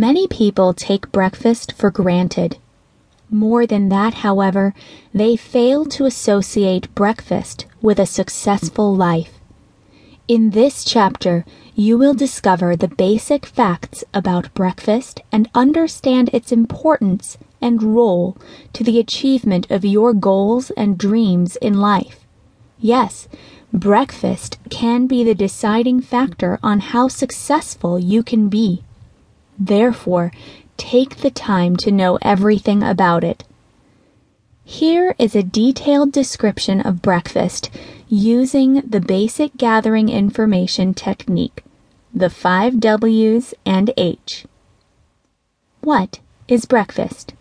Many people take breakfast for granted. More than that, however, they fail to associate breakfast with a successful life. In this chapter, you will discover the basic facts about breakfast and understand its importance and role to the achievement of your goals and dreams in life. Yes, breakfast can be the deciding factor on how successful you can be. Therefore, take the time to know everything about it. Here is a detailed description of breakfast using the basic gathering information technique, the five W's and H. What is breakfast?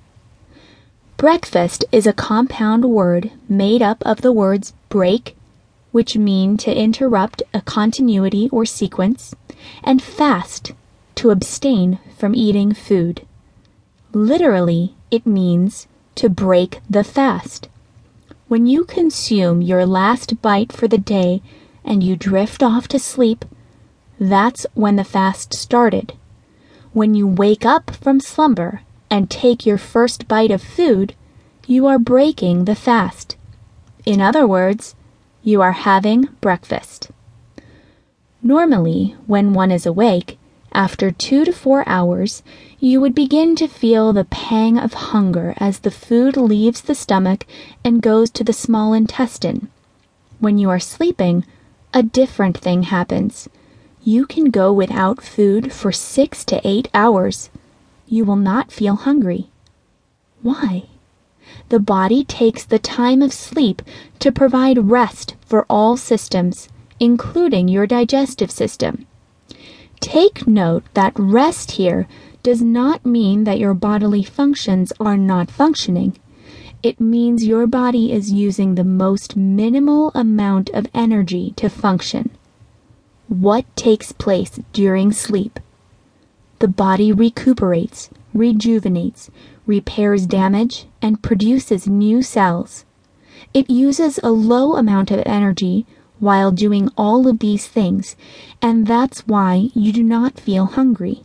Breakfast is a compound word made up of the words break, which mean to interrupt a continuity or sequence, and fast, to abstain from eating food. Literally, it means to break the fast. When you consume your last bite for the day and you drift off to sleep, that's when the fast started. When you wake up from slumber and take your first bite of food, you are breaking the fast. In other words, you are having breakfast. Normally, when one is awake, after two to four hours, you would begin to feel the pang of hunger as the food leaves the stomach and goes to the small intestine. When you are sleeping, a different thing happens. You can go without food for six to eight hours. You will not feel hungry. Why? The body takes the time of sleep to provide rest for all systems, including your digestive system. Take note that rest here does not mean that your bodily functions are not functioning. It means your body is using the most minimal amount of energy to function. What takes place during sleep? The body recuperates, rejuvenates, repairs damage, and produces new cells. It uses a low amount of energy while doing all of these things, and that's why you do not feel hungry.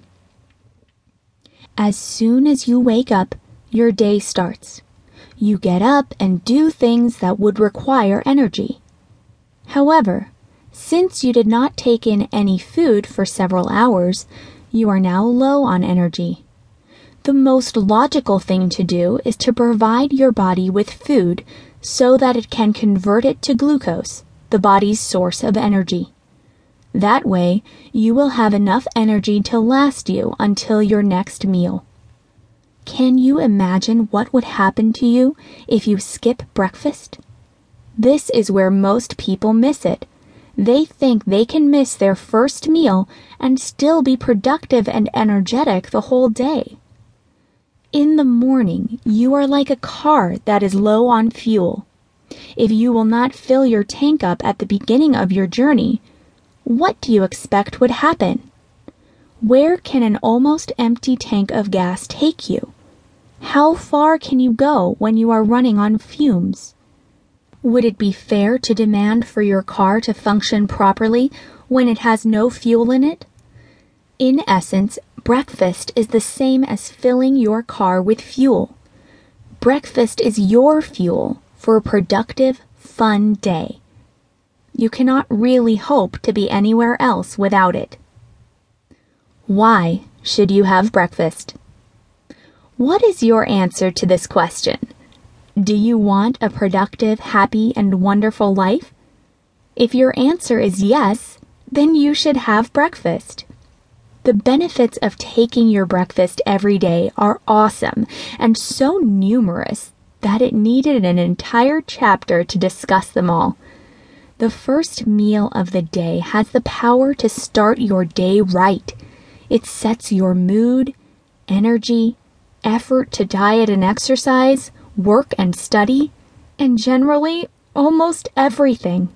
As soon as you wake up, your day starts. You get up and do things that would require energy. However, since you did not take in any food for several hours, you are now low on energy. The most logical thing to do is to provide your body with food so that it can convert it to glucose the body's source of energy. That way, you will have enough energy to last you until your next meal. Can you imagine what would happen to you if you skip breakfast? This is where most people miss it. They think they can miss their first meal and still be productive and energetic the whole day. In the morning, you are like a car that is low on fuel. If you will not fill your tank up at the beginning of your journey, what do you expect would happen? Where can an almost empty tank of gas take you? How far can you go when you are running on fumes? Would it be fair to demand for your car to function properly when it has no fuel in it? In essence, breakfast is the same as filling your car with fuel. Breakfast is your fuel for a productive, fun day. You cannot really hope to be anywhere else without it. Why should you have breakfast? What is your answer to this question? Do you want a productive, happy, and wonderful life? If your answer is yes, then you should have breakfast. The benefits of taking your breakfast every day are awesome and so numerous that it needed an entire chapter to discuss them all. The first meal of the day has the power to start your day right. It sets your mood, energy, effort to diet and exercise, work and study, and generally almost everything.